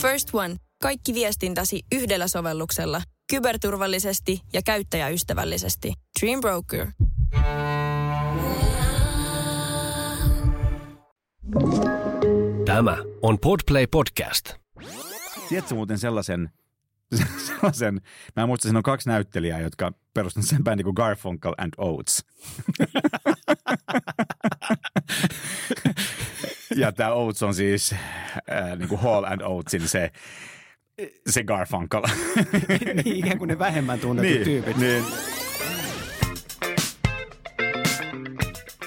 First One. Kaikki viestintäsi yhdellä sovelluksella. Kyberturvallisesti ja käyttäjäystävällisesti. Dream Broker. Tämä on Podplay Podcast. Tiedätkö muuten sellaisen, sellaisen, mä en muista, siinä on kaksi näyttelijää, jotka perustavat sen bändin kuin Garfunkel and Oates. ja tämä Oates on siis äh, niin kuin Hall and Oatesin se, se Garfunkel. niin, ikään kuin ne vähemmän tunnetut niin, tyypit. niin.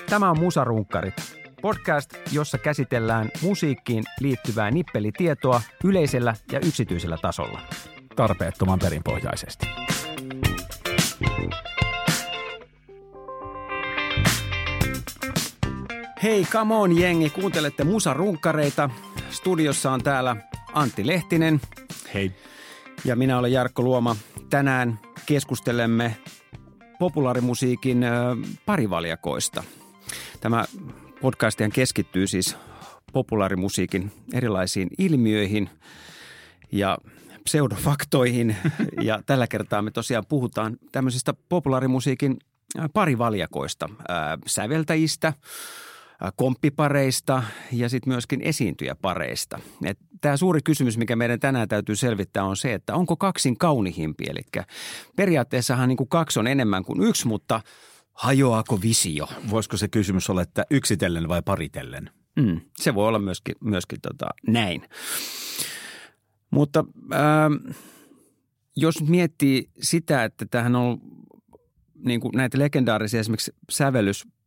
Tämä on Musarunkkarit. Podcast, jossa käsitellään musiikkiin liittyvää nippelitietoa yleisellä ja yksityisellä tasolla. Tarpeettoman perinpohjaisesti. Hei, come on jengi, kuuntelette Musarunkkareita. Studiossa on täällä Antti Lehtinen Hei. ja minä olen Jarkko Luoma. Tänään keskustelemme populaarimusiikin parivaljakoista. Tämä podcastihan keskittyy siis populaarimusiikin erilaisiin ilmiöihin ja pseudofaktoihin. Ja tällä kertaa me tosiaan puhutaan tämmöisistä populaarimusiikin parivaljakoista, ö, säveltäjistä, komppipareista ja sitten myöskin esiintyjäpareista. Tämä suuri kysymys, mikä meidän tänään täytyy selvittää, on se, että onko kaksin kaunihimpi. Eli periaatteessahan niin kuin kaksi on enemmän kuin yksi, mutta hajoaako visio? Voisiko se kysymys olla, että yksitellen vai paritellen? Mm, se voi olla myöskin, myöskin tota, näin. Mutta ähm, jos miettii sitä, että tähän on niin kuin näitä legendaarisia esimerkiksi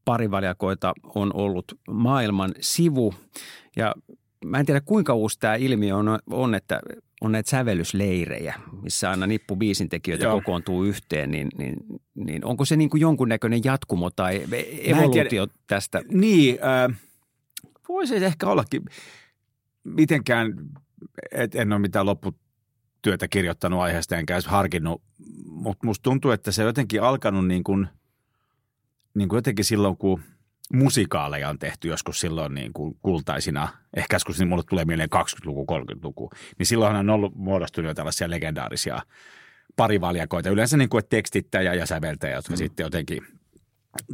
sävellysparivaljakoita on ollut maailman sivu ja mä en tiedä kuinka uusi tämä ilmiö on, on että on näitä sävellysleirejä, missä aina nippu biisintekijöitä Joo. kokoontuu yhteen, niin, niin, niin onko se niin kuin jonkunnäköinen jatkumo tai evoluutio tästä? Niin, äh, voisi ehkä ollakin. Mitenkään, et en ole mitään lopputyötä kirjoittanut aiheesta enkä edes harkinnut, mutta musta tuntuu, että se on jotenkin alkanut niin kuin, niin kuin jotenkin silloin, kun musikaaleja on tehty joskus silloin niin kuin kultaisina, ehkä joskus niin mulle tulee mieleen 20-luku, 30-luku, niin silloinhan on ollut muodostunut jo tällaisia legendaarisia parivaljakoita. Yleensä niin kuin että tekstittäjä ja säveltäjä, jotka mm. sitten jotenkin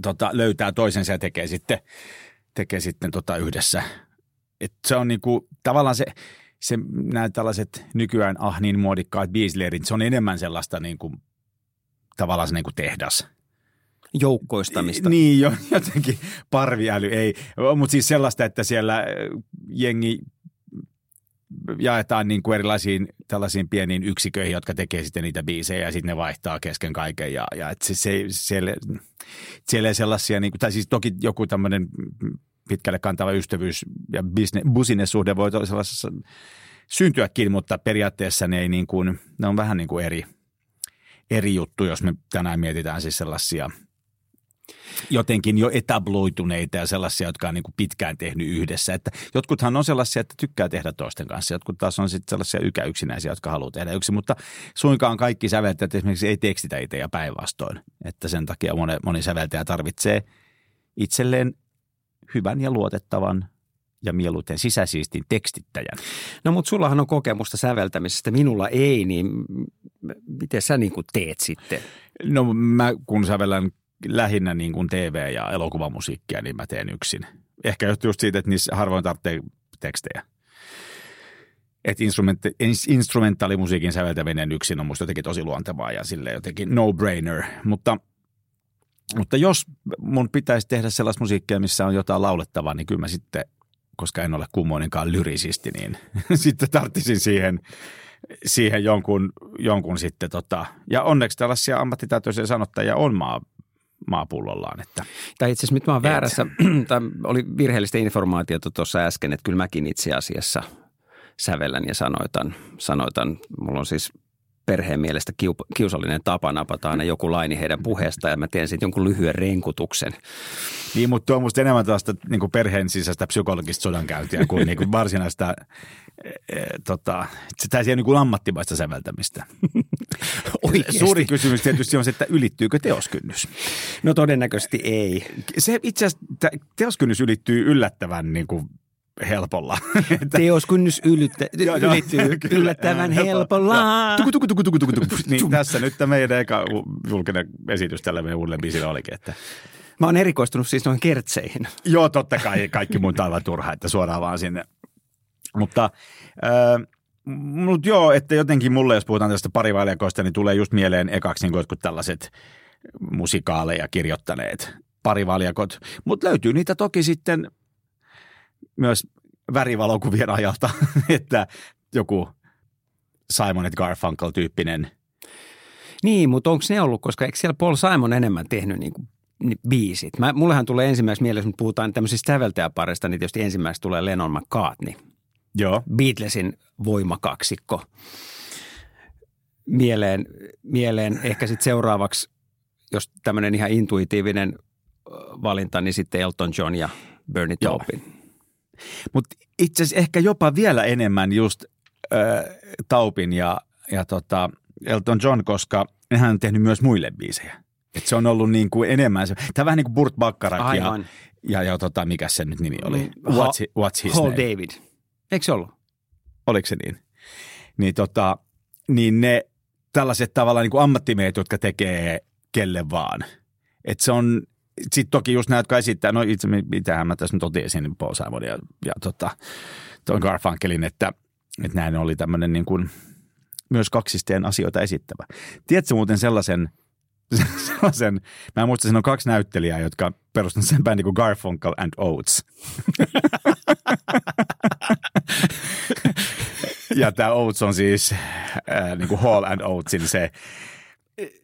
tota, löytää toisensa ja tekee sitten, tekee sitten tota yhdessä. Et se on niinku, tavallaan se, se, nämä tällaiset nykyään ah niin muodikkaat biisleirit, se on enemmän sellaista niinku, tavallaan se niinku tehdas. Joukkoistamista. Niin, jo, jotenkin parviäly ei, mutta siis sellaista, että siellä äh, jengi jaetaan niin kuin erilaisiin tällaisiin pieniin yksiköihin, jotka tekee sitten niitä biisejä ja sitten ne vaihtaa kesken kaiken. Ja, ja et se, se, siellä, siellä ei sellaisia, niin kuin, tai siis toki joku tämmöinen pitkälle kantava ystävyys ja business-suhde voi sellaisessa syntyäkin, mutta periaatteessa ne, ei niin kuin, ne on vähän niin kuin eri, eri juttu, jos me tänään mietitään siis sellaisia jotenkin jo etabloituneita ja sellaisia, jotka on niin kuin pitkään tehnyt yhdessä. Että jotkuthan on sellaisia, että tykkää tehdä toisten kanssa. Jotkut taas on sitten sellaisia ykäyksinäisiä, jotka haluaa tehdä yksin. Mutta suinkaan kaikki säveltäjät esimerkiksi ei tekstitä itse ja päinvastoin. Että sen takia moni, moni säveltäjä tarvitsee itselleen hyvän ja luotettavan ja mieluiten sisäsiistin tekstittäjän. No mutta sullahan on kokemusta säveltämisestä, minulla ei, niin miten sä niin kuin teet sitten? No mä kun sävellän lähinnä niin kuin TV- ja elokuvamusiikkia, niin mä teen yksin. Ehkä just siitä, että niissä harvoin tarvitsee tekstejä. Että instrumentti, ins- instrumentaalimusiikin säveltäminen yksin on musta jotenkin tosi luontevaa ja sille jotenkin no-brainer. Mutta, mutta jos mun pitäisi tehdä sellaista musiikkia, missä on jotain laulettavaa, niin kyllä mä sitten, koska en ole kummoinenkaan lyrisisti, niin sitten tarttisin siihen, siihen jonkun, jonkun sitten tota, ja onneksi tällaisia ammattitaitoisia sanottajia on maa, maapullollaan. Että. Tai itse asiassa nyt mä oon väärässä, tai oli virheellistä informaatiota tuossa äsken, että kyllä mäkin itse asiassa sävellän ja sanoitan. sanoitan. Mulla on siis perheen mielestä kiu- kiusallinen tapa napata aina joku laini heidän puheesta ja mä teen sitten jonkun lyhyen renkutuksen. Niin, mutta tuo on musta enemmän tällaista niin perheen sisäistä psykologista sodankäyntiä kuin, niin kuin varsinaista tota, sitä ei niin kuin ammattimaista säveltämistä. Oikeasti. Suuri kysymys tietysti on se, että ylittyykö teoskynnys. No todennäköisesti ei. Se itse asiassa teoskynnys ylittyy yllättävän niin kuin helpolla. Teoskynnys ylittä, Joo, ylittyy Kyllä. yllättävän helpolla. Tuku, tuku, tuku, tuku, tuku, tuku. Niin tässä nyt tämä meidän eka julkinen esitys tälle meidän uudelle biisille olikin, että Mä oon erikoistunut siis noihin kertseihin. joo, totta kai kaikki muut on aivan turha, että suoraan vaan sinne. Mutta, äh, mut joo, että jotenkin mulle, jos puhutaan tästä parivaljakoista, niin tulee just mieleen ekaksi niin jotkut tällaiset musikaaleja kirjoittaneet parivaljakot. Mutta löytyy niitä toki sitten myös värivalokuvien ajalta, että joku Simon Garfunkel-tyyppinen Niin, mutta onko ne ollut, koska eikö siellä Paul Simon enemmän tehnyt niin kuin, biisit? Mä, mullehan tulee ensimmäiseksi mieleen, jos me puhutaan tämmöisistä säveltäjäparista, niin tietysti ensimmäiseksi tulee Lennon McCartney. Joo. Beatlesin voimakaksikko mieleen, mieleen ehkä sitten seuraavaksi, jos tämmöinen ihan intuitiivinen valinta, niin sitten Elton John ja Bernie. Taupin. Mutta itse asiassa ehkä jopa vielä enemmän just äh, Taupin ja, ja tota Elton John, koska hän on tehnyt myös muille biisejä. Et se on ollut niin kuin enemmän se. Tämä vähän niin kuin Burt Bacharach ja, Aivan. ja, ja tota, mikä se nyt nimi oli? Mm, What's, what's his Hall name? David. Eikö se ollut? Oliko se niin? Niin, tota, niin ne tällaiset tavallaan niin kuin ammattimeet, jotka tekee kelle vaan. Et se on, sitten toki just nämä, jotka esittää, no itse mitähän mä tässä nyt otin esiin, niin Paul Simon ja, ja tota, tuon Garfunkelin, että, että näin oli tämmöinen niin kuin myös kaksisteen asioita esittävä. Tiedätkö muuten sellaisen, sellaisen, mä en muista, siinä on kaksi näyttelijää, jotka perustavat sen bändin kuin Garfunkel and Oates. ja tämä Oates on siis äh, niin kuin Hall and Oatesin se,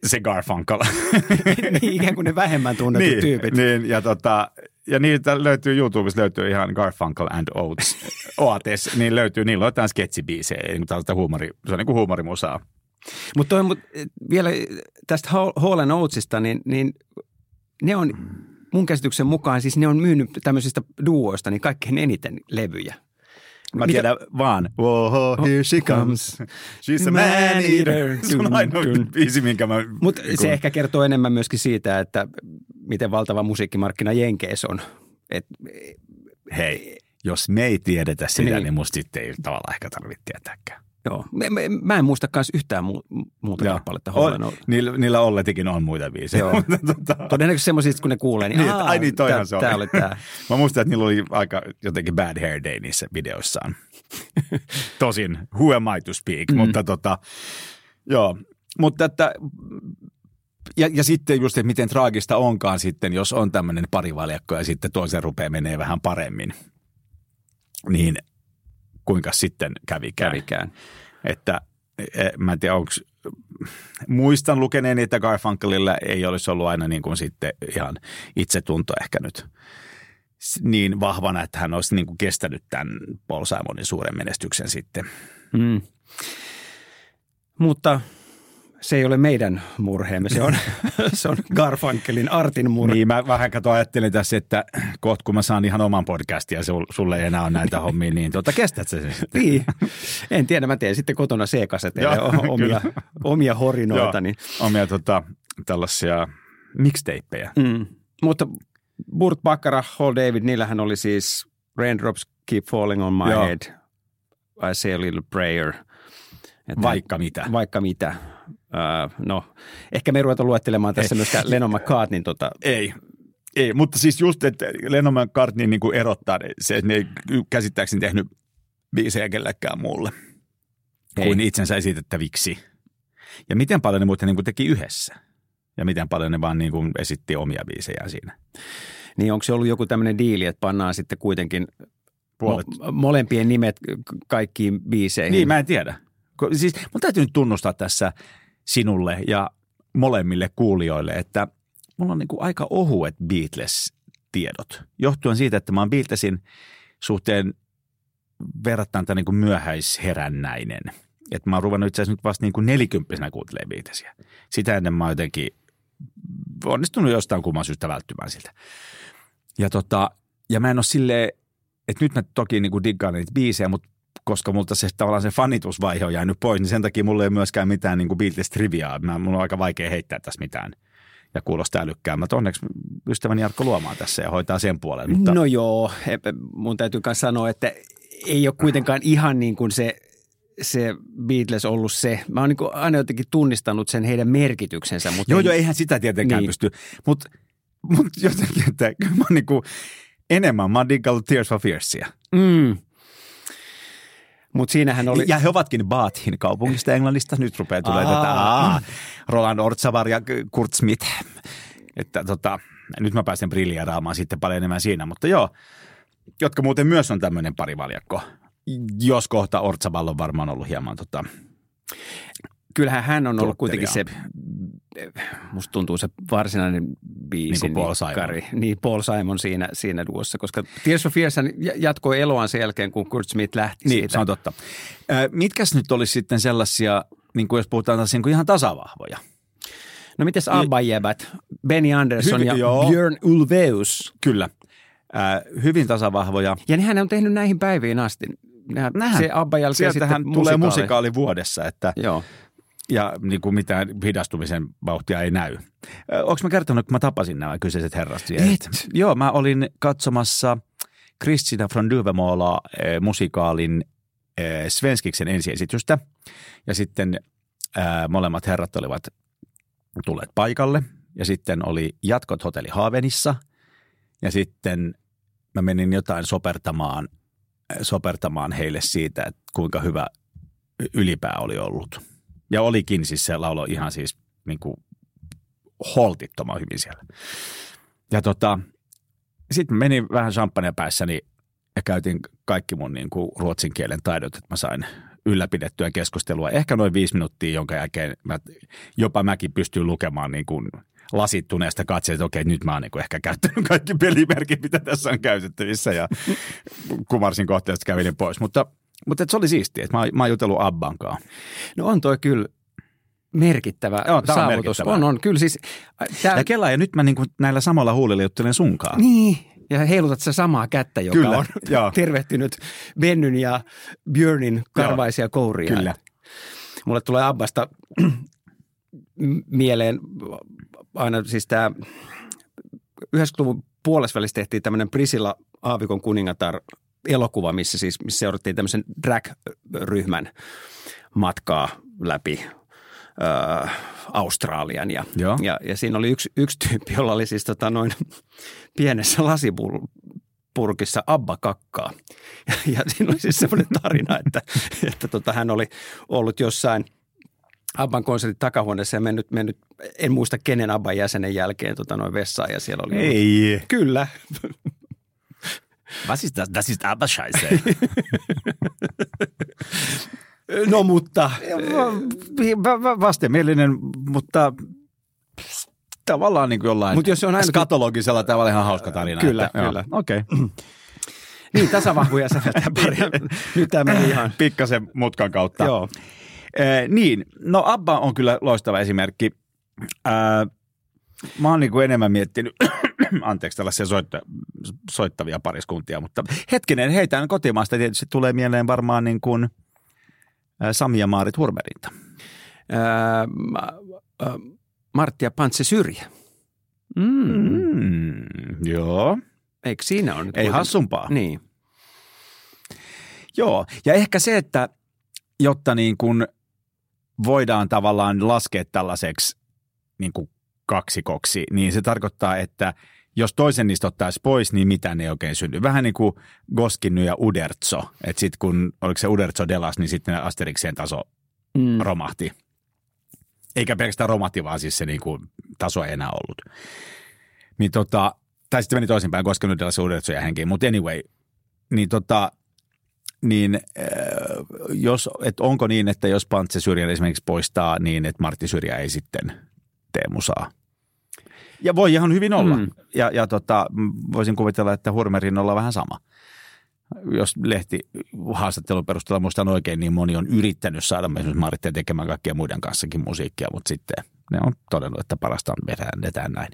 se Garfunkel. niin, ikään kuin ne vähemmän tunnetut niin, tyypit. Niin, ja, tota, ja niitä löytyy YouTubesta löytyy ihan Garfunkel and Oates, Oates, niin löytyy, niillä on jotain sketsibiisejä, niin tällaista huumori, se on niin kuin huumorimusaa. Mutta eh, vielä tästä Hall Oatesista, niin, niin ne on mun käsityksen mukaan, siis ne on myynyt tämmöisistä duoista niin kaikkein eniten levyjä. Mä Mitä- tiedän vaan, Whoa, here she comes. She's a man eater. Se on ainoa biisi, minkä mä... Mutta niin se ehkä kertoo enemmän myöskin siitä, että miten valtava musiikkimarkkina Jenkeissä on. Et, Hei, jos me ei tiedetä sitä, Niin. niin, niin musta sitten ei tavallaan ehkä tarvitse tietääkään. Joo. Mä, mä, mä en muista myös yhtään mu, muuta Joo. kappaletta On, niillä, niillä Olletikin on muita biisejä. Joo. Tota, Todennäköisesti semmoisista, kun ne kuulee, niin, Niin, että aa, ai niin, toihan tää, se oli. Tää oli tää. Mä muistan, että niillä oli aika jotenkin bad hair day niissä videoissaan. Tosin, who am I to speak, mm. mutta tota, joo. Mutta että, ja, ja sitten just, että miten traagista onkaan sitten, jos on tämmöinen parivaljakko ja sitten toisen rupeaa menee vähän paremmin. Niin kuinka sitten kävikään. Kävikään. Että e, mä en tiedä, onko, muistan lukeneeni, että Garfunkelilla ei olisi ollut aina niin kuin sitten ihan itsetunto ehkä nyt niin vahvana, että hän olisi niin kuin kestänyt tämän Paul Simonin suuren menestyksen sitten. Mm. Mutta se ei ole meidän murheemme, se on, se on Garfunkelin Artin murhe. Niin mä vähän kato ajattelin tässä, että kohta kun mä saan ihan oman podcastin ja sul, sulle ei enää ole näitä hommia, niin tota, kestät sen sitten? Niin. En tiedä, mä teen sitten kotona C-kaseteille Joo, omia, kyllä. omia horinoita. Niin. omia tota, tällaisia mixtapeja. Mm. Mutta Burt Bacharach, Hall David, niillähän oli siis Raindrops Keep Falling on My Joo. Head, I Say a Little Prayer. Että Vaikka mitä. Vaikka mitä. Uh, no, ehkä me ei ruveta luettelemaan tässä myöskään Lennon McCartneyn tota, Ei, ei, mutta siis just, että Lennon McCartney niin kuin erottaa se, että ne ei käsittääkseni tehnyt biisejä kellekään muulle Ei. kuin itsensä esitettäviksi. Ja miten paljon ne muuten niin kuin teki yhdessä? Ja miten paljon ne vaan niin kuin esitti omia biisejään siinä? Niin onko se ollut joku tämmöinen diili, että pannaan sitten kuitenkin Puolet. mo- molempien nimet kaikkiin biiseihin? Niin, mä en tiedä. Siis mun täytyy nyt tunnustaa tässä sinulle ja molemmille kuulijoille, että mulla on niin kuin aika ohuet Beatles-tiedot. Johtuen siitä, että mä oon Beatlesin suhteen verrattain niin kuin myöhäisherännäinen. Että mä oon ruvennut itse asiassa nyt vasta niin kuin nelikymppisenä kuuntelemaan Beatlesia. Sitä ennen mä oon jotenkin onnistunut jostain kumman syystä välttymään siltä. Ja, tota, ja mä en ole silleen, että nyt mä toki niin kuin diggaan niitä biisejä, mutta koska multa se tavallaan se fanitusvaihe on jäänyt pois, niin sen takia mulla ei myöskään mitään niin kuin Beatles-triviaa. Mä, mulla on aika vaikea heittää tässä mitään ja kuulostaa älykkäämmältä. Onneksi ystäväni Jarkko Luomaan tässä ja hoitaa sen puolen. Mutta... No joo, mun täytyy myös sanoa, että ei ole kuitenkaan ihan niin kuin se se Beatles ollut se. Mä oon niin aina jotenkin tunnistanut sen heidän merkityksensä. Mutta joo, ei, joo, eihän sitä tietenkään niin. pysty. Mutta mut jotenkin, että mä oon niin kuin, enemmän mä oon Tears for Fearsia. Mm. Mutta siinähän oli... Ja he ovatkin Baathin kaupungista Englannista. Nyt rupeaa tulee tätä aa, Roland Ortsavar ja Kurt Smith. Että tota, nyt mä pääsen brilliaraamaan sitten paljon enemmän siinä. Mutta joo, jotka muuten myös on tämmöinen parivaljakko. Jos kohta Ortsaval on varmaan ollut hieman tota, kyllähän hän on ollut kuitenkin se, musta tuntuu se varsinainen biisin niin Paul Simon. Kari. Niin, Paul Simon siinä, siinä duossa, koska Tears of Fears jatkoi eloaan sen jälkeen, kun Kurt Smith lähti niin, siitä. se on totta. mitkäs nyt olisi sitten sellaisia, niin kuin jos puhutaan taas niin kuin ihan tasavahvoja? No mites Abba-jäbät? Benny Andersson Hyvin, ja joo. Björn Ulveus. Kyllä. Äh, hyvin tasavahvoja. Ja nehän on tehnyt näihin päiviin asti. Nehän, Nähän. Se Abba jälkeen Sieltähän tulee musikaali vuodessa, että Joo ja niin kuin mitään hidastumisen vauhtia ei näy. Onko mä kertonut, kun mä tapasin nämä kyseiset herrat? Et. Joo, mä olin katsomassa Kristina från Duvemola eh, musikaalin eh, Svenskiksen ensiesitystä. Ja sitten eh, molemmat herrat olivat tulleet paikalle. Ja sitten oli jatkot hotelli Haavenissa. Ja sitten mä menin jotain sopertamaan, sopertamaan heille siitä, että kuinka hyvä ylipää oli ollut – ja olikin siis se laulo ihan siis niin kuin holtittoman hyvin siellä. Ja tota, sitten menin vähän champagne päässäni ja käytin kaikki mun niin kuin ruotsin kielen taidot, että mä sain ylläpidettyä keskustelua. Ehkä noin viisi minuuttia, jonka jälkeen mä, jopa mäkin pystyn lukemaan niin kuin lasittuneesta katseesta, että okei, nyt mä oon niin ehkä käyttänyt kaikki pelimerkit, mitä tässä on käytettävissä ja kumarsin kohteesta kävelin pois. Mutta mutta se oli siistiä, että mä, mä oon jutellut Abban kanssa. No on toi kyllä merkittävä Joo, saavutus. On, merkittävä. on, on. Kyllä siis, tää... Ja kela, ja nyt mä niinku näillä samalla huulilla juttelen sunkaan. Niin, ja heilutat se samaa kättä, joka Kyllä, on joo. tervehtynyt Bennyn ja Björnin karvaisia joo, kouria. Kyllä. Mulle tulee Abbasta mieleen aina siis tämä 90-luvun puolesvälissä tehtiin tämmöinen Prisilla Aavikon kuningatar elokuva, missä siis missä seurattiin tämmöisen drag-ryhmän matkaa läpi ö, Australian. Ja, ja, ja siinä oli yksi, yksi tyyppi, jolla oli siis tota noin pienessä lasipurkissa abba kakkaa. Ja, ja siinä oli siis semmoinen tarina, että, että tota, hän oli ollut jossain – Abban konsertin takahuoneessa ja mennyt, mennyt, en muista kenen Abban jäsenen jälkeen tota noin vessaan ja siellä oli... Ei. Ollut, kyllä. Was ist das? Das ist aber scheiße. no mutta... Vastenmielinen, mutta tavallaan niin kuin jollain Mut jos on aina... skatologisella tavalla ihan hauska tarina. Kyllä, että, kyllä. Okei. Okay. niin, tasavahvuja säveltää pari. Nyt tämä meni ihan... Pikkasen mutkan kautta. Joo. Eh, niin, no Abba on kyllä loistava esimerkki. Eh, mä oon niin kuin enemmän miettinyt anteeksi, tällaisia soitta, soittavia pariskuntia, mutta hetkinen, heitä kotimaasta tietysti tulee mieleen varmaan niin kuin Sami ja Maarit Hurmerinta. Ää, äh, Martti ja Pantse Syrjä. Mm. Mm, joo. Eikö siinä on? Ei hassumpaa. Niin. Joo, ja ehkä se, että jotta niin kuin voidaan tavallaan laskea tällaiseksi niin kuin kaksikoksi, niin se tarkoittaa, että jos toisen niistä ottaisi pois, niin mitään ei oikein synny. Vähän niin kuin Goskinny ja Uderzo. Että sitten kun, oliko se Uderzo Delas, niin sitten Asterikseen taso mm. romahti. Eikä pelkästään romahti, vaan siis se niin kuin, taso ei enää ollut. Niin tota, tai sitten meni toisinpäin, Goskinny Delas ja Uderzo ja henkiin. Mutta anyway, niin tota, niin äh, jos, et onko niin, että jos Pantse Syrjän esimerkiksi poistaa niin, että Martti Syrjä ei sitten tee musaa? Ja voi ihan hyvin olla. Mm. Ja, ja tota, voisin kuvitella, että Hurmerin olla vähän sama. Jos lehti haastattelun perusteella muistan oikein, niin moni on yrittänyt saada esimerkiksi Maritteen tekemään kaikkien muiden kanssakin musiikkia, mutta sitten ne on todennut, että parasta on vedään näin.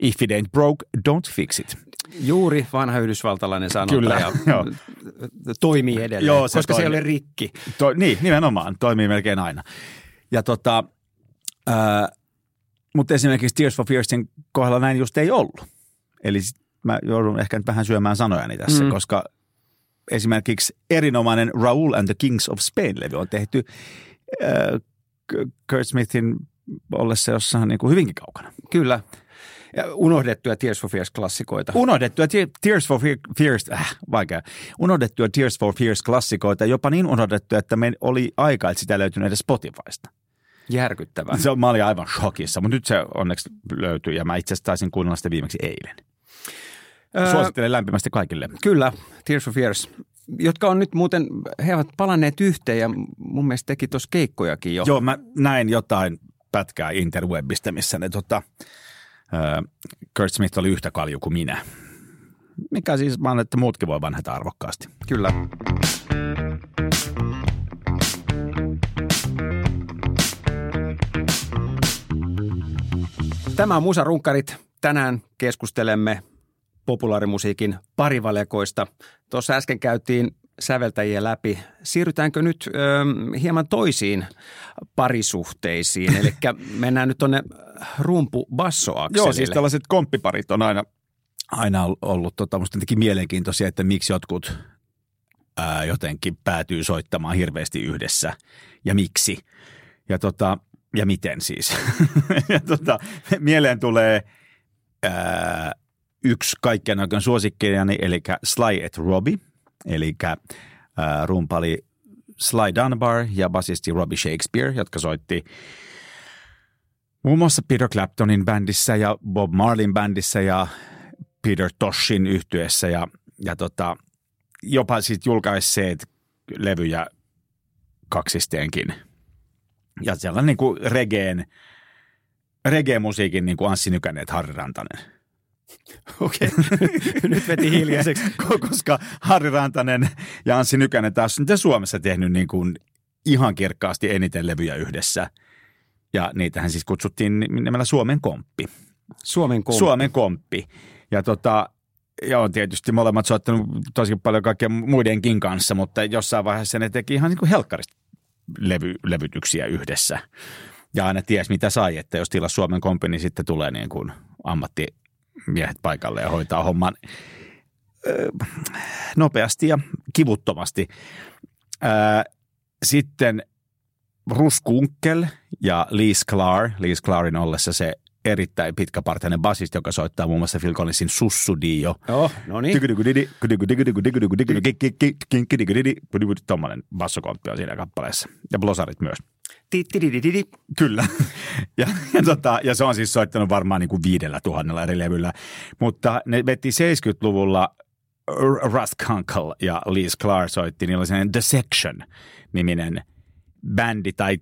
If it ain't broke, don't fix it. Juuri vanha yhdysvaltalainen sanonta Kyllä, ja joo. toimii edelleen, joo, se koska toimii. se ei ole rikki. To, niin, nimenomaan. Toimii melkein aina. Ja tota, ää, mutta esimerkiksi Tears for Fearsin kohdalla näin just ei ollut. Eli mä joudun ehkä nyt vähän syömään sanojani tässä, mm. koska esimerkiksi erinomainen Raul and the Kings of Spain-levy on tehty äh, Kurt Smithin ollessa jossain niin kuin hyvinkin kaukana. Kyllä. Ja unohdettuja Tears for Fears-klassikoita. Unohdettuja Tears for Fears, äh, vaikea. Unohdettuja Tears for Fears-klassikoita, jopa niin unohdettuja, että me oli aika, että sitä löytyi edes Spotifysta. Järkyttävää. Se, mä olin aivan shokissa, mutta nyt se onneksi löytyy ja mä itse asiassa taisin kuunnella sitä viimeksi eilen. Suosittelen lämpimästi kaikille. Kyllä, Tears for Fears, jotka on nyt muuten, he ovat palanneet yhteen ja mun mielestä teki tuossa keikkojakin jo. Joo, mä näin jotain pätkää interwebistä, missä ne tota, äh, Kurt Smith oli yhtä kalju kuin minä. Mikä siis vaan, että muutkin voi vanheta arvokkaasti. Kyllä. Tämä on Musa Runkarit. Tänään keskustelemme populaarimusiikin parivalekoista. Tuossa äsken käytiin säveltäjiä läpi. Siirrytäänkö nyt ö, hieman toisiin parisuhteisiin? Eli mennään nyt tuonne rumpu basso Joo, siis tällaiset komppiparit on aina, aina ollut tota, musta mielenkiintoisia, että miksi jotkut ää, jotenkin päätyy soittamaan hirveästi yhdessä ja miksi. Ja, tota, ja miten siis. ja tota, mieleen tulee ää, yksi kaikkien aikojen suosikkejani, eli Sly et Robbie, eli rumpali Sly Dunbar ja basisti Robbie Shakespeare, jotka soitti muun muassa Peter Claptonin bändissä ja Bob Marlin bändissä ja Peter Toshin yhtyessä ja, ja tota, jopa sitten julkaisseet levyjä kaksisteenkin. Ja sellainen niin kuin regeen, reggae-musiikin niin kuin Anssi Nykänen Harri Rantanen – Okei, okay. nyt veti hiljaiseksi. Koska Harri Rantanen ja Anssi Nykänen taas on Suomessa tehnyt niin kuin ihan kirkkaasti eniten levyjä yhdessä. Ja niitähän siis kutsuttiin nimellä Suomen komppi. Suomen komppi. Suomen komppi. Ja tota, ja on tietysti molemmat soittanut tosi paljon kaikkien muidenkin kanssa, mutta jossain vaiheessa ne teki ihan niin kuin helkkarista levy, levytyksiä yhdessä. Ja aina ties mitä sai, että jos tilaa Suomen kompi, niin sitten tulee niin kuin ammatti miehet paikalle ja hoitaa homman nopeasti ja kivuttomasti. Sitten Ruskunkel ja Lee Sklar, Lee Sklarin ollessa se erittäin pitkäpartainen basisti, joka soittaa muun muassa Phil Collinsin Sussudio. Oh, no niin. Tuommoinen on siinä kappaleessa. Ja blosarit myös. Kyllä. Ja, ja, tota, ja se on siis soittanut varmaan niin kuin viidellä tuhannella eri levyllä. Mutta ne veti 70-luvulla Russ Kunkel ja Lee Sklar soitti, niillä oli The Section-niminen bändi tai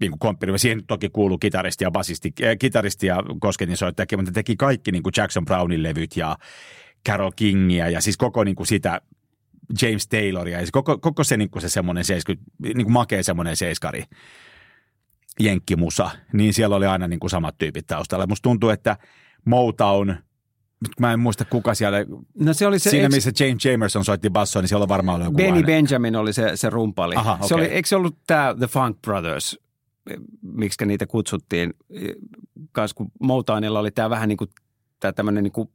niin kuin komppini. Siihen toki kuuluu kitaristi ja basisti, äh, kitaristi ja kosketin soittajakin, mutta teki kaikki niin kuin Jackson Brownin levyt ja Carol Kingia ja siis koko niin kuin sitä James Tayloria ja siis koko, koko se, niin kuin se semmoinen 70, niin kuin makea semmoinen seiskari jenkkimusa, niin siellä oli aina niin kuin samat tyypit taustalla. Musta tuntuu, että Motown – mä en muista kuka siellä, no se oli se, siinä missä James Jamerson soitti bassoa, niin siellä on varmaan ollut Benny Benjamin oli se, se rumpali. Aha, okay. se oli, eikö se ollut tämä The Funk Brothers, miksi niitä kutsuttiin, kanssa kun Motownilla oli tämä vähän niin kuin tämä tämmöinen niin kuin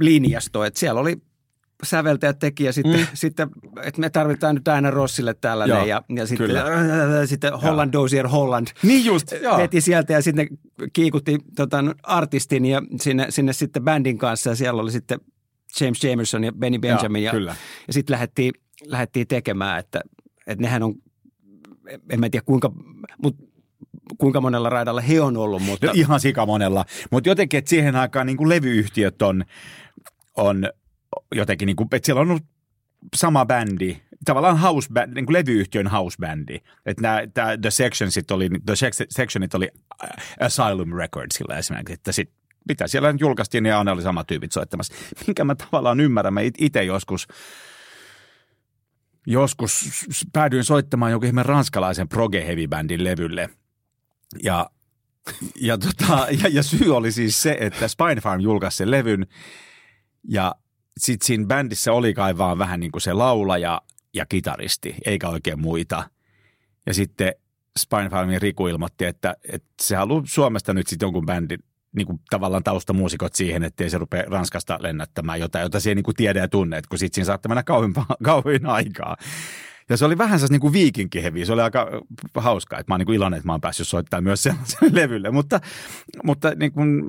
linjasto, että siellä oli säveltäjät teki ja sitten, mm. sitten että me tarvitaan nyt aina Rossille tällainen ja, ja sitten, äh, sitten Holland Dozier Holland niin just, joo. veti sieltä ja sitten kiikutti tota, artistin ja sinne, sinne sitten bändin kanssa ja siellä oli sitten James Jamerson ja Benny Benjamin ja, ja, ja sitten lähdettiin, lähdettiin tekemään, että, että nehän on, en mä tiedä kuinka, mutta kuinka monella raidalla he on ollut. Mutta... No, ihan sika monella, mutta jotenkin, että siihen aikaan niin kuin levyyhtiöt on, on jotenkin, niin kuin, että siellä on ollut sama bändi, tavallaan house band, niin kuin levyyhtiön housebändi. Että nämä, tämä The Sectionsit oli, The Sectionit oli Asylum Recordsilla esimerkiksi, että sit mitä siellä nyt julkaistiin, niin aina oli sama tyypit soittamassa. Minkä mä tavallaan ymmärrän, mä itse joskus joskus päädyin soittamaan joku ihme ranskalaisen proge heavy bandin levylle. Ja, ja, tota, ja, ja syy oli siis se, että Spine Farm julkaisi sen levyn ja sitten siinä bändissä oli kai vaan vähän niin kuin se laulaja ja kitaristi, eikä oikein muita. Ja sitten Spinefarmin Riku ilmoitti, että, että se haluaa Suomesta nyt sitten jonkun bändin niin kuin tavallaan taustamuusikot siihen, ettei se rupea Ranskasta lennättämään jotain, jota se ei niin kuin tiedä ja tunne, että kun sitten siinä saattaa mennä kauin, kauin aikaa. Ja se oli vähän se niin viikinkihevi. Se oli aika hauskaa, että mä oon niin kuin iloinen, että mä oon päässyt soittamaan myös sellaiselle levylle. Mutta, mutta niin kuin,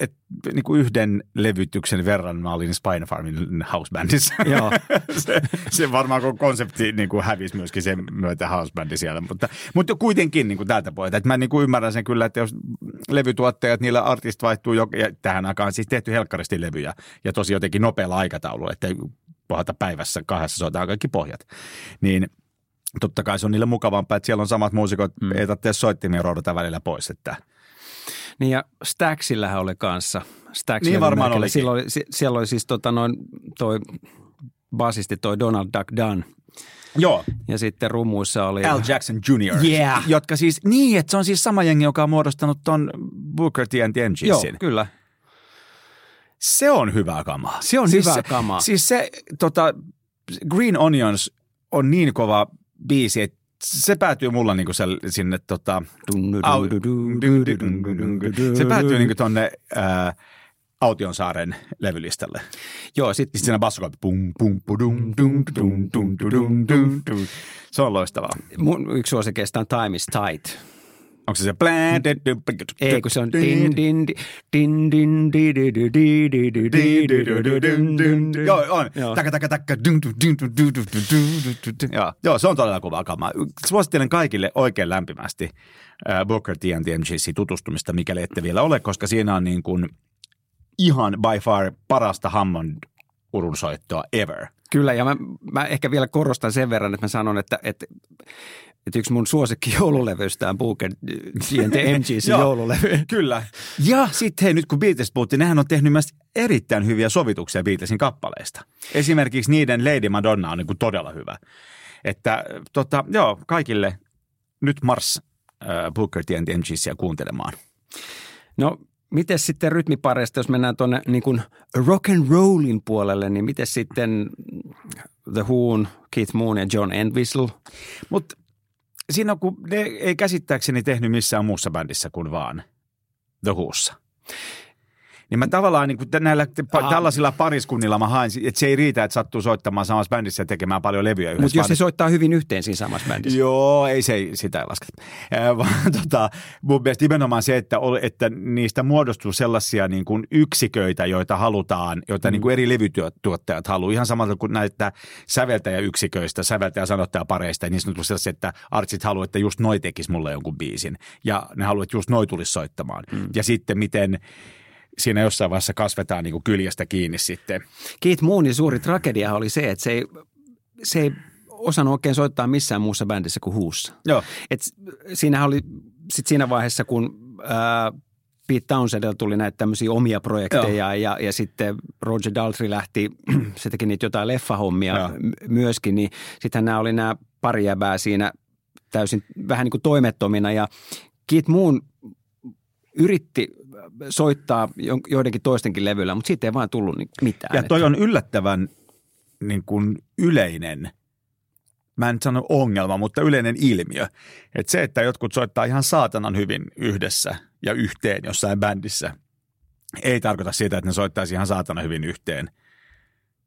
et, niin kuin yhden levytyksen verran mä olin Spine Farmin housebandissa. Joo. se, se varmaan kun konsepti niin kuin hävisi myöskin sen myötä housebandi siellä. Mutta, mutta kuitenkin niin kuin tältä puolelta. Että mä niin kuin ymmärrän sen kyllä, että jos levytuottajat, niillä artist vaihtuu, jo, ja tähän aikaan siis tehty helkkaristi levyjä ja tosi jotenkin nopealla aikataululla, että pohjata päivässä kahdessa soitaan kaikki pohjat. Niin totta kai se on niille mukavampaa, että siellä on samat muusikot, mm. ei tarvitse soittimia roudata välillä pois, että – niin ja Stacksillähän oli kanssa. Stax niin varmaan oli. Siellä oli, siellä oli siis tota noin, toi basisti toi Donald Duck Dunn. Joo. Ja sitten rumuissa oli... Al Jackson Jr. Yeah. Jotka siis, niin, että se on siis sama jengi, joka on muodostanut ton Booker T and the Joo, kyllä. Se on hyvää kamaa. Se on siis hyvää se, kamaa. Siis se tota, Green Onions on niin kova biisi, että se päätyy mulla niinku se, sinne tota, se päätyy niinku tonne ää, Autionsaaren levylistalle. Joo, sitten sit siinä bassokaappi. Se on loistavaa. Mun yksi suosi kestää Time is Tight. Onko se se? Ei, kun se on Joo, on. Taka taka taka. Joo, se on todella kovaa kamaa. Suosittelen kaikille oikein lämpimästi Booker T and tutustumista, mikäli ette vielä ole, koska siinä on niin kuin – ihan by far parasta Hammond urunsoittoa ever. Kyllä, ja mä, mä ehkä vielä korostan sen verran, että mä sanon, että, että että yksi mun suosikki joululevyistä on Booker T MGC joululevy. Kyllä. Ja sitten hei, nyt kun Beatles puhuttiin, nehän on tehnyt myös erittäin hyviä sovituksia Beatlesin kappaleista. Esimerkiksi niiden Lady Madonna on niin kuin todella hyvä. Että tota, joo, kaikille nyt Mars äh, Booker T MGCä kuuntelemaan. No Miten sitten rytmipareista, jos mennään tuonne niin kuin rock and rollin puolelle, niin miten sitten The Who, Keith Moon ja John Entwistle? Mutta siinä kun ne ei käsittääkseni tehnyt missään muussa bändissä kuin vaan The Whossa. Niin mä tavallaan niin kuin näillä Aha. tällaisilla pariskunnilla mä haen, että se ei riitä, että sattuu soittamaan samassa bändissä ja tekemään paljon levyjä yhdessä. Mutta jos se soittaa hyvin yhteen siinä samassa bändissä. Joo, ei se sitä ei lasketa. Äh, vaan tota, mun mielestä nimenomaan se, että, että niistä muodostuu sellaisia niin kuin yksiköitä, joita halutaan, joita mm. niin kuin eri levytuottajat haluaa. Ihan samalla kuin näitä säveltäjäyksiköistä, säveltäjä-sanottajapareista, niin on sellaisia, että artsit haluaa, että just noi tekisi mulle jonkun biisin. Ja ne haluaa, että just noi tulisi soittamaan. Mm. Ja sitten miten siinä jossain vaiheessa kasvetaan niin kuin kyljestä kiinni sitten. Keith Moonin suuri tragedia oli se, että se ei, se ei osannut oikein soittaa missään muussa bändissä kuin Huussa. Joo. Et siinähän oli sit siinä vaiheessa, kun ää, Pete Townsendilla tuli näitä tämmöisiä omia projekteja ja, ja sitten Roger Daltrey lähti, se teki niitä jotain leffahommia Joo. myöskin, niin sittenhän nämä oli nämä pari jäbää siinä täysin vähän niin kuin toimettomina ja Keith Moon yritti soittaa joidenkin toistenkin levyllä, mutta siitä ei vaan tullut mitään. Ja toi on yllättävän niin kuin yleinen, mä en sano ongelma, mutta yleinen ilmiö. Että se, että jotkut soittaa ihan saatanan hyvin yhdessä ja yhteen jossain bändissä, ei tarkoita sitä, että ne soittaisi ihan saatana hyvin yhteen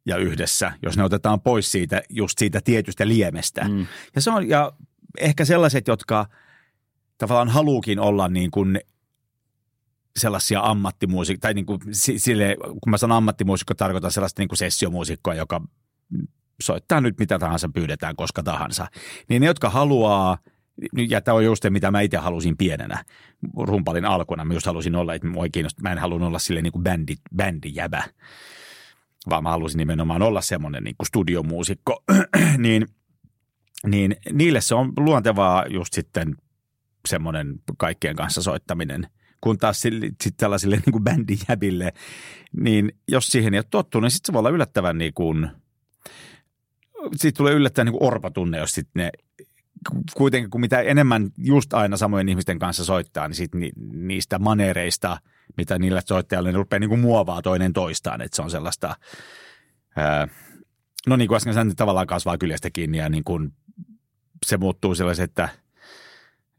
ja yhdessä, jos ne otetaan pois siitä, just siitä tietystä liemestä. Mm. Ja, se on, ja ehkä sellaiset, jotka tavallaan haluukin olla niin kuin sellaisia ammattimuusikkoja, tai niin kuin sille, kun mä sanon ammattimuusikko, tarkoitan sellaista niin kuin sessiomuusikkoa, joka soittaa nyt mitä tahansa, pyydetään koska tahansa. Niin ne, jotka haluaa, ja tämä on just se, mitä mä itse halusin pienenä rumpalin alkuna. Mä just halusin olla, että mua kiinnosti, mä en halunnut olla sille niin kuin bändi, bändijävä, vaan mä halusin nimenomaan olla semmoinen niin kuin studiomuusikko. niin, niin niille se on luontevaa just sitten semmoinen kaikkien kanssa soittaminen – kun taas sitten tällaisille niin kuin bändijäbille, niin jos siihen ei ole tottunut, niin sitten se voi olla yllättävän niin kuin, siitä tulee yllättävän niin orpatunne, jos sitten ne kuitenkin kun mitä enemmän just aina samojen ihmisten kanssa soittaa, niin sit ni, niistä manereista, mitä niillä soittajilla, ne rupeaa niin kuin muovaa toinen toistaan, että se on sellaista, ää, no niin kuin äsken sanoin, tavallaan kasvaa kyljestä kiinni ja niin kuin se muuttuu sellaisen, että,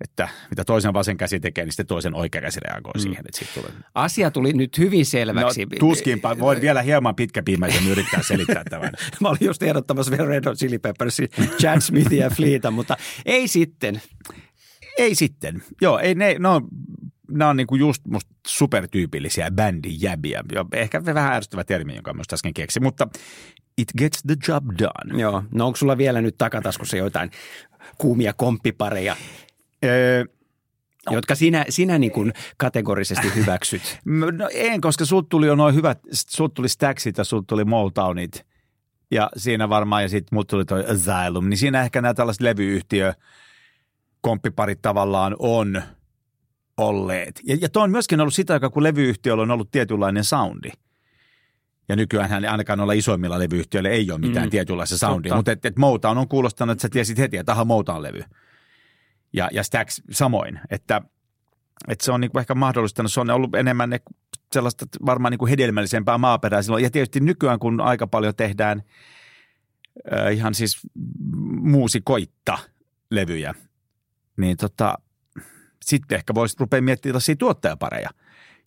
että mitä toisen vasen käsi tekee, niin sitten toisen oikea käsi reagoi mm. siihen. Että tulee... Asia tuli nyt hyvin selväksi. No, tuskinpa. Voin vielä hieman pitkäpiimäisen yrittää selittää tämän. Mä olin just ehdottamassa vielä Red Hot Chili Peppersin, Chad Smithia ja Fleeta, mutta ei sitten. Ei sitten. Joo, ei ne, no, nämä on niinku just musta supertyypillisiä bändin jäbiä. Ehkä vähän ärsyttävä termi, jonka mä äsken keksin, mutta it gets the job done. Joo, no onko sulla vielä nyt takataskussa jotain kuumia komppipareja? Öö, No. jotka sinä, sinä niin kuin kategorisesti hyväksyt? No en, koska sut tuli jo noin hyvät, sut tuli Stacksit ja sut tuli Motownit ja siinä varmaan, ja sitten mut tuli toi Asylum, niin siinä ehkä nämä tällaiset levyyhtiö komppiparit tavallaan on olleet. Ja, ja toi on myöskin ollut sitä aikaa, kun levyyhtiöllä on ollut tietynlainen soundi. Ja nykyään ainakaan olla isoimmilla levyyhtiöillä ei ole mitään mm. tietynlaista soundia, mutta et, et Motown on kuulostanut, että sä tiesit heti, että aha, Motown-levy ja, ja Stax samoin, että, että se on niin kuin ehkä mahdollistanut, se on ollut enemmän ne, sellaista varmaan niin kuin hedelmällisempää maaperää silloin. Ja tietysti nykyään, kun aika paljon tehdään äh, ihan siis muusikoitta levyjä, niin tota, sitten ehkä voisi rupea miettimään tällaisia tuottajapareja.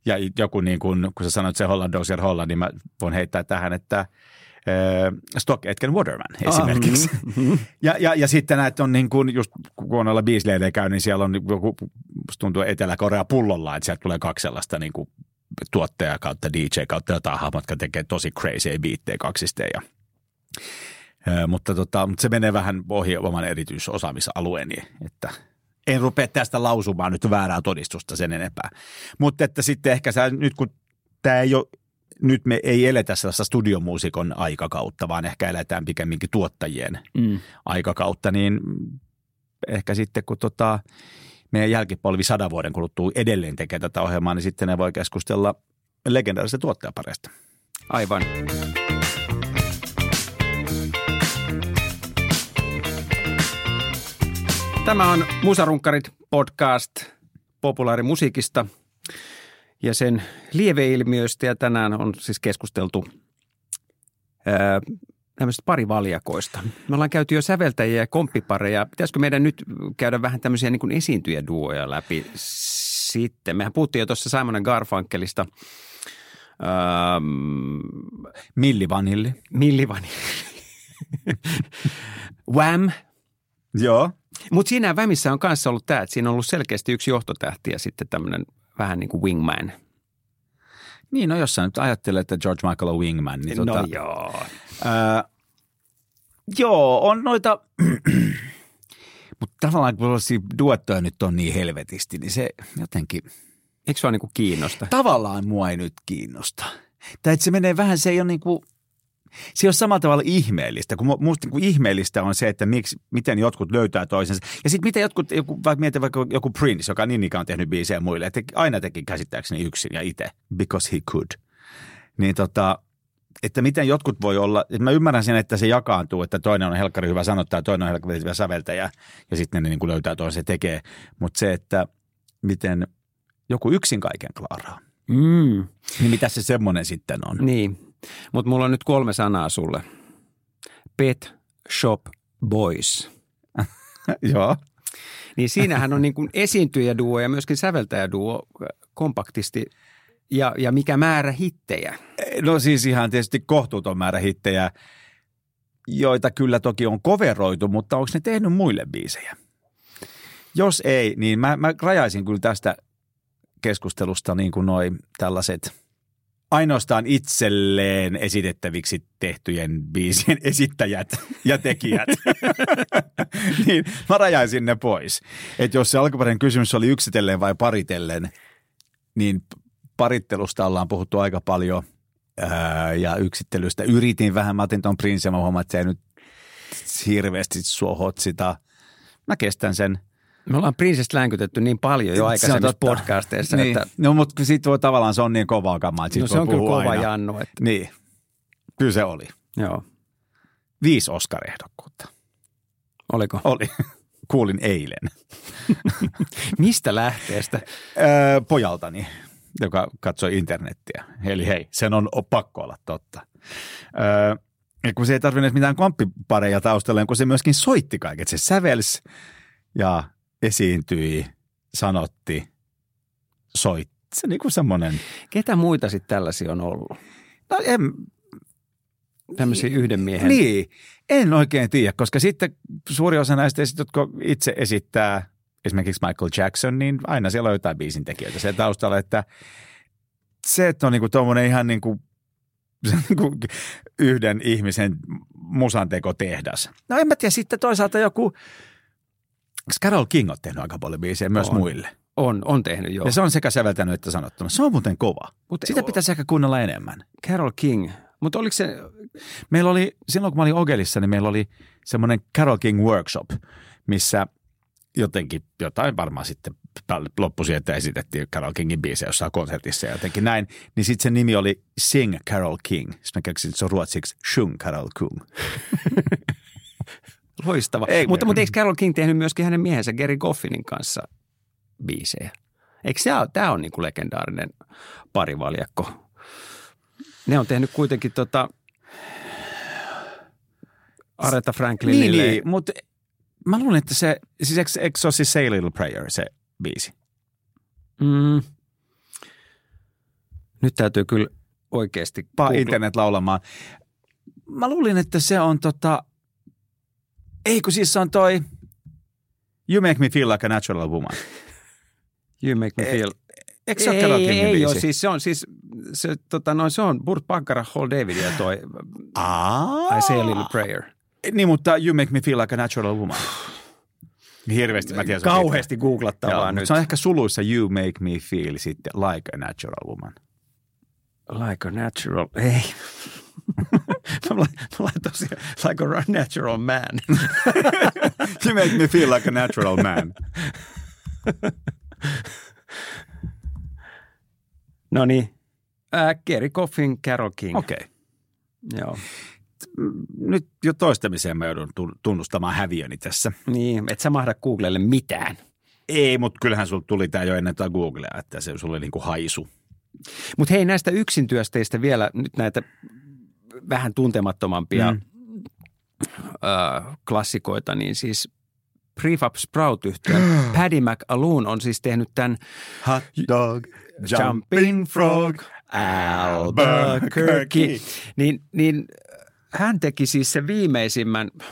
Ja joku niin kuin, kun sä sanoit se Holland Dozier Holland, niin mä voin heittää tähän, että – Stock Etken Waterman esimerkiksi. Ah, mm-hmm. ja, ja, ja sitten näitä on niin kuin, just kun on olla biisleille käy, niin siellä on joku, tuntuu Etelä-Korea pullolla, että sieltä tulee kaksi sellaista niin kuin tuottaja kautta DJ kautta jotain hahmot, jotka tekee tosi crazy biittejä kaksisteen. Ja, äh, mutta, tota, mutta se menee vähän ohi oman erityisosaamisalueeni, että en rupea tästä lausumaan nyt väärää todistusta sen enempää. Mutta että sitten ehkä sä, nyt kun tämä ei ole nyt me ei eletä sellaista studiomuusikon aikakautta, vaan ehkä eletään pikemminkin tuottajien mm. aikakautta, niin ehkä sitten kun tota, meidän jälkipolvi sadan vuoden kuluttua edelleen tekee tätä ohjelmaa, niin sitten ne voi keskustella legendaarisesta tuottajapareista. Aivan. Tämä on Musarunkkarit podcast populaarimusiikista – ja sen lieveilmiöistä ja tänään on siis keskusteltu ää, tämmöistä parivaljakoista. Me ollaan käyty jo säveltäjiä ja komppipareja. Pitäisikö meidän nyt käydä vähän tämmöisiä niin kuin esiintyjäduoja läpi sitten? Mehän puhuttiin jo tuossa Simon Garfunkelista. Ähm, Milli Vanilli. Milli Vanilli. Wham. Joo. Mutta siinä Whamissä on kanssa ollut tämä, että siinä on ollut selkeästi yksi johtotähti ja sitten tämmöinen vähän niin kuin wingman. Niin, no jos sä nyt ajattelet, että George Michael on wingman, niin no tota, joo. Ää, joo, on noita, mutta tavallaan kun duettoja nyt on niin helvetisti, niin se jotenkin... Eikö se ole niin kuin kiinnosta? Tavallaan mua ei nyt kiinnosta. Tai että se menee vähän, se ei ole niin kuin – se on samalla tavalla ihmeellistä, kun musta niin kuin ihmeellistä on se, että miksi, miten jotkut löytää toisensa. Ja sitten miten jotkut, joku, vaikka mietin vaikka joku Prince, joka niin ikään on tehnyt biisejä muille, että aina teki käsittääkseni yksin ja itse, because he could. Niin tota, että miten jotkut voi olla, että mä ymmärrän sen, että se jakaantuu, että toinen on helkkari hyvä sanottaja, toinen on helkkari hyvä säveltäjä ja sitten ne niin kuin löytää toisen se tekee. Mutta se, että miten joku yksin kaiken klaaraa. Mm. Niin mitä se semmoinen sitten on? Niin, mutta mulla on nyt kolme sanaa sulle. Pet Shop Boys. Joo. Niin siinähän on niin kuin esiintyjäduo ja myöskin säveltäjäduo kompaktisti ja, ja mikä määrä hittejä? No siis ihan tietysti kohtuuton määrä hittejä, joita kyllä toki on koveroitu, mutta onko ne tehnyt muille biisejä? Jos ei, niin mä, mä rajaisin kyllä tästä keskustelusta niin kuin noi tällaiset – ainoastaan itselleen esitettäviksi tehtyjen biisien esittäjät ja tekijät. niin mä rajaisin ne pois. Että jos se alkuperäinen kysymys oli yksitellen vai paritellen, niin parittelusta ollaan puhuttu aika paljon ää, ja yksittelystä. Yritin vähän, mä otin ton Prince ja mä huomaan, että se ei nyt hirveästi suohot sitä. Mä kestän sen – me ollaan Prinsesta länkytetty niin paljon jo aikaisemmissa podcasteissa. Niin. Että... No mutta sitten voi tavallaan se on niin kovaa kamaa. No se on kyllä kova aina. jannu. Että... Niin, kyllä se oli. Joo. Viisi Oscar-ehdokkuutta. Oliko? Oli. Kuulin eilen. Mistä lähteestä? Öö, pojaltani, joka katsoi internettiä. Eli hei, sen on pakko olla totta. Öö, Ja kun se ei tarvinnut mitään komppipareja taustalleen, kun se myöskin soitti kaiket. Se sävelsi ja esiintyi, sanotti, soitti. Se niin kuin semmoinen, Ketä muita sitten tällaisia on ollut? no en, Tämmöisiä yhden miehen. Niin, en oikein tiedä, koska sitten suuri osa näistä, jotka itse esittää esimerkiksi Michael Jackson, niin aina siellä on jotain biisintekijöitä siellä taustalla, että se, että on niinku tuommoinen ihan niinku, niinku yhden ihmisen musantekotehdas. No en mä tiedä, sitten toisaalta joku, Carol King on tehnyt aika paljon biisejä myös On. muille. On, on tehnyt jo. Ja se on sekä säveltänyt että sanottanut. Se on muuten kova. Mutta Sitä pitäisi ehkä kuunnella enemmän. Carol King. Mutta oliko se, Meillä oli, silloin kun mä olin Ogelissa, niin meillä oli semmoinen Carol King Workshop, missä jotenkin jotain varmaan sitten loppui siihen, että esitettiin Carol Kingin biisejä jossain konsertissa ja jotenkin näin. Niin sitten se nimi oli Sing Carol King. Sitten mä keksin, että se on ruotsiksi Sjung Carol King. loistava. Ei- mutta, mutta eikö Carol King tehnyt myöskin hänen miehensä Gary Goffinin kanssa biisejä? Eikö tämä on niin kuin legendaarinen parivaljakko? Ne on tehnyt kuitenkin tota Aretha Franklinille. Niin, niin, mutta mä luulen, että se, siis eikö, eikö se ole siis Say Little Prayer se biisi? Mm. Nyt täytyy kyllä oikeasti Pa internet laulamaan. Mä luulin, että se on tota, ei kun siis on toi You Make Me Feel Like a Natural Woman. You make me feel. Eikö se ole ei, Kingin ei ole, siis se on siis, se, tota, no, se on Burt Bacharach, Hall David ja toi Aa. I Say a Little Prayer. Niin, mutta You Make Me Feel Like a Natural Woman. Hirveästi mä tiedän. Kauheasti googlattavaa nyt. Se on ehkä suluissa You Make Me Feel sitten Like a Natural Woman. Like a natural, ei. mä mä laitan siihen like a natural man. You Make Me Feel Like a Natural Man. no niin. Äh, Gary Coffin, Carol King. Okei. Okay. Joo. Nyt jo toistamiseen mä joudun tun- tunnustamaan häviöni tässä. Niin, et sä mahda Googlelle mitään. Ei, mutta kyllähän sulla tuli tämä jo ennen tuota Googlea, että se oli niin kuin haisu. Mutta hei näistä yksintyösteistä vielä nyt näitä vähän tuntemattomampia Mm. ö, klassikoita, niin siis Prefab Sprout yhtyeen Paddy McAloon on siis tehnyt tämän Hot dog, Jumping Frog, Albuquerque. Niin, niin hän teki siis sen viimeisimmän, äh,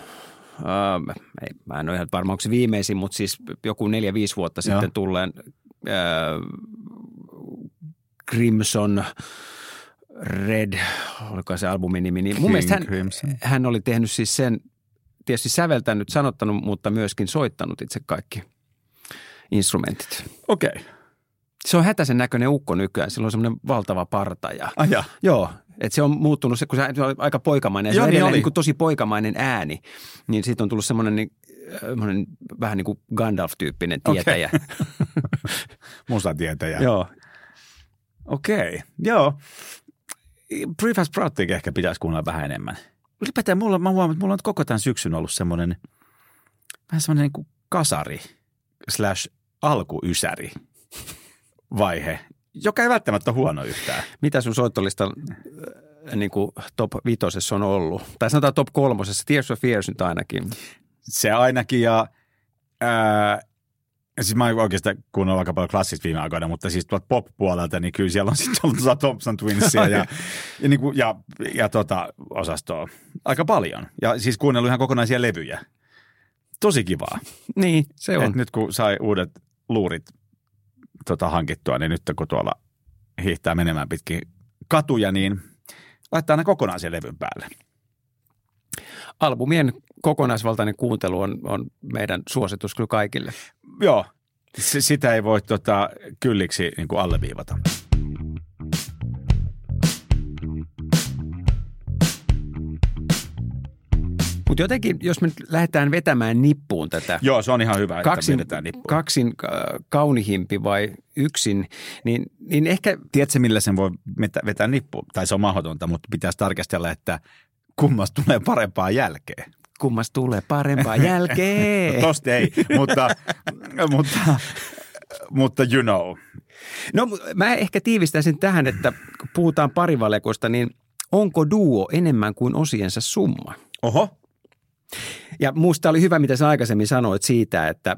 ei, mä en ole ihan varma, onko se viimeisin, mutta siis joku neljä-viisi vuotta Joo. sitten tulleen äh, Crimson Red, oliko se albumin nimi, niin mun King mielestä hän, Crimson. hän oli tehnyt siis sen, tietysti säveltänyt, sanottanut, mutta myöskin soittanut itse kaikki instrumentit. Okei. Okay. Se on hätäisen näköinen ukko nykyään. Sillä on semmoinen valtava parta ja Aja. Joo, että se on muuttunut, se, kun se on aika poikamainen, ja se Joo, on niin niin kuin tosi poikamainen ääni, niin siitä on tullut semmoinen niin, semmoinen vähän niin kuin Gandalf-tyyppinen tietäjä. Musatietäjä. Joo. Okei, okay. joo. Prefast Proutic ehkä pitäisi kuunnella vähän enemmän. Ylipäätään mulla, mä huomaan, että mulla on koko tämän syksyn ollut semmoinen, vähän semmoinen niin kuin kasari slash alkuysäri vaihe, joka ei välttämättä huono yhtään. Mitä sun soittolista niin kuin top vitosessa on ollut? Tai sanotaan top kolmosessa, Tears of Fears nyt ainakin. Se ainakin ja ää, siis mä oon oikeastaan kuunnellut aika paljon klassista viime aikoina, mutta siis tuolta pop-puolelta, niin kyllä siellä on sitten ollut Thompson Twinsia ja, ja, niin kuin, ja, ja tota osastoa aika paljon. Ja siis kuunnellut ihan kokonaisia levyjä. Tosi kivaa. Niin, se on. Et nyt kun sai uudet luurit tota, hankittua, niin nyt kun tuolla hiihtää menemään pitkin katuja, niin laittaa aina kokonaisen levyn päälle. Albumien kokonaisvaltainen kuuntelu on, on meidän suositus kyllä kaikille. Joo, S- sitä ei voi tota, kylliksi niin kuin alleviivata. Mutta jotenkin, jos me nyt lähdetään vetämään nippuun tätä Joo, se on ihan hyvä, että kaksin, vedetään nippuun. kaksin äh, kaunihimpi vai yksin, niin, niin ehkä Tiedätkö, millä sen voi vetä- vetää nippuun? Tai se on mahdotonta, mutta pitäisi tarkastella, että kummasta tulee parempaa jälkeen. Kummasta tulee parempaa jälkeen. No, tosta ei, mutta, mutta, mutta you know. No mä ehkä tiivistäisin tähän, että kun puhutaan parivaljakosta, niin Onko duo enemmän kuin osiensa summa? Oho. Ja musta oli hyvä, mitä sä aikaisemmin sanoit siitä, että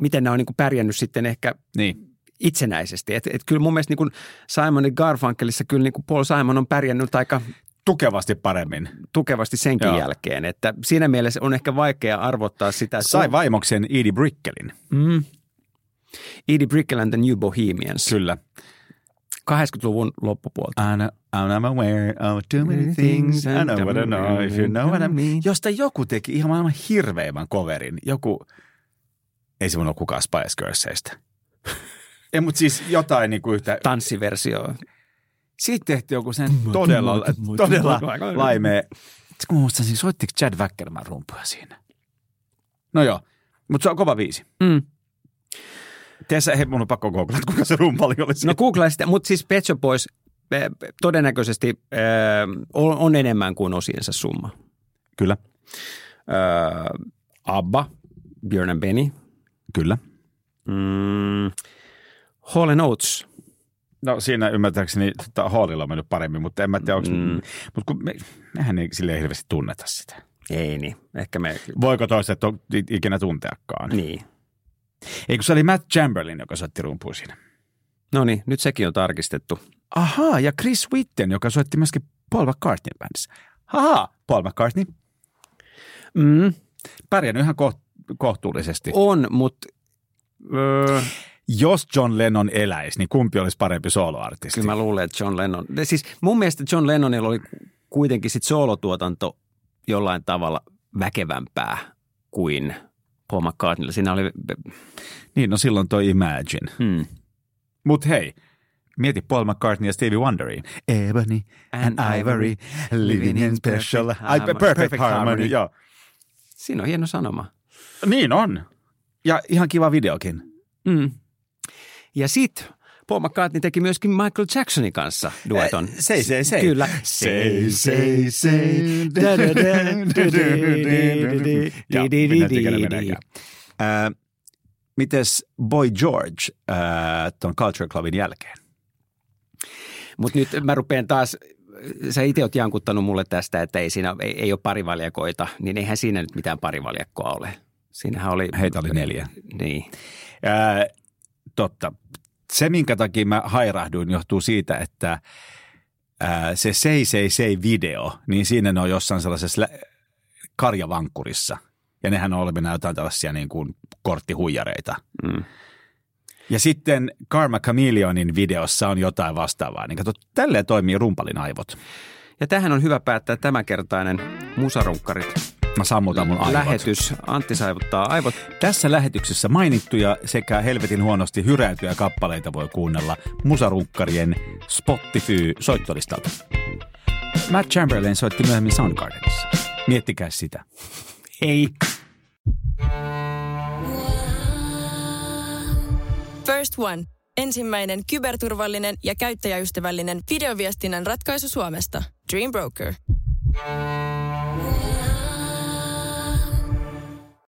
miten nämä on niin kuin pärjännyt sitten ehkä Niin. itsenäisesti. Et, et kyllä mun mielestä niin Simon Garfunkelissa kyllä niin Paul Simon on pärjännyt aika Tukevasti paremmin. tukevasti senkin Joo. jälkeen. Että siinä mielessä on ehkä vaikea arvottaa sitä. että- Sai vaimoksen Edie Brickelin. Mm. Edie Brickell and the New Bohemians. Kyllä. 80-luvun loppupuolta. I know, I'm aware of too many things. I know what I know if you know what I mean. Josta joku teki ihan maailman hirveimmän coverin. Joku, ei se olla kukaan Spice Girlsista. ei, mutta siis jotain niin kuin yhtä. Tanssiversio. Siitä tehtiin joku sen todella, todella laimea. Sitten mä muistan, siis soittiko Chad Wackerman rumpuja siinä? No joo, mutta se on kova viisi. Mm. Tiedätkö, hei, mun on pakko googlata, kuka se rumpali oli No siinä. googlaa sitä, mutta siis Pet Shop Boys eh, todennäköisesti äh, on, on enemmän kuin osiensa summa. Kyllä, Äh, Abba, Björn and Benny, kyllä. mm, Hall Oates. No siinä ymmärtääkseni tota, Hallilla on mennyt paremmin, mutta en mä tiedä, onko... Mm. Mutta kun me, mehän ei silleen hirveästi tunneta sitä. Ei niin, ehkä me, Voiko toiset on ikinä tunteakaan? niin. Ei kun se oli Matt Chamberlain, joka soitti rumpuun siinä. No niin, nyt sekin on tarkistettu. Ahaa, ja Chris Witten, joka soitti myöskin Paul McCartneyn bändissä. Ahaa, Paul McCartney. Mm, Pärjännyt ihan koht, kohtuullisesti. on, mutta öö, Jos John Lennon eläisi, niin kumpi olisi parempi soloartisti? kyllä mä luulen, että John Lennon, siis mun mielestä John Lennonilla oli kuitenkin sit soolotuotanto jollain tavalla väkevämpää kuin Paul McCartneylla. Siinä oli, Niin, no silloin toi Imagine. hmm, Mut hei, mieti Paul McCartney ja Stevie Wonderiin. Ebony and Ivory, living in special, I, perfect, perfect harmony. Joo. siinä on hieno sanoma. Niin on. Ja ihan kiva videokin. Mm. Ja sit Paul McCartney teki myöskin Michael Jacksonin kanssa dueton. Sei, sei, sei. Kyllä. Sei, sei, sei. Ää, Mites Boy George ton Culture Clubin jälkeen? Mutta nyt mä rupean taas, sä itse oot jankuttanut mulle tästä, että ei siinä ei, ei ole parivaljakoita, niin eihän siinä nyt mitään parivaljakkoa ole. Siinähän oli... Heitä oli neljä. Niin. Ää, totta. Se, minkä takia mä hairahduin, johtuu siitä, että ää, se Sei Sei Sei video, niin siinä ne on jossain sellaisessa lä- karjavankkurissa. Ja nehän on olevinaan jotain tällaisia niin kuin korttihuijareita. Mm. Ja sitten Karma Chameleonin videossa on jotain vastaavaa. Niin kato, tälleen toimii rumpalin aivot. Ja tähän on hyvä päättää tämänkertainen Musarunkkarit Mä sammutan mun aivot. lähetys. Antti saivuttaa aivot. Tässä lähetyksessä mainittuja sekä helvetin huonosti hyräytyjä kappaleita voi kuunnella musarunkkarien Spotify soittolistalta. Matt Chamberlain soitti myöhemmin Soundgardenissa. Miettikää sitä. Ei. First One. Ensimmäinen kyberturvallinen ja käyttäjäystävällinen videoviestinnän ratkaisu Suomesta. Dream Broker.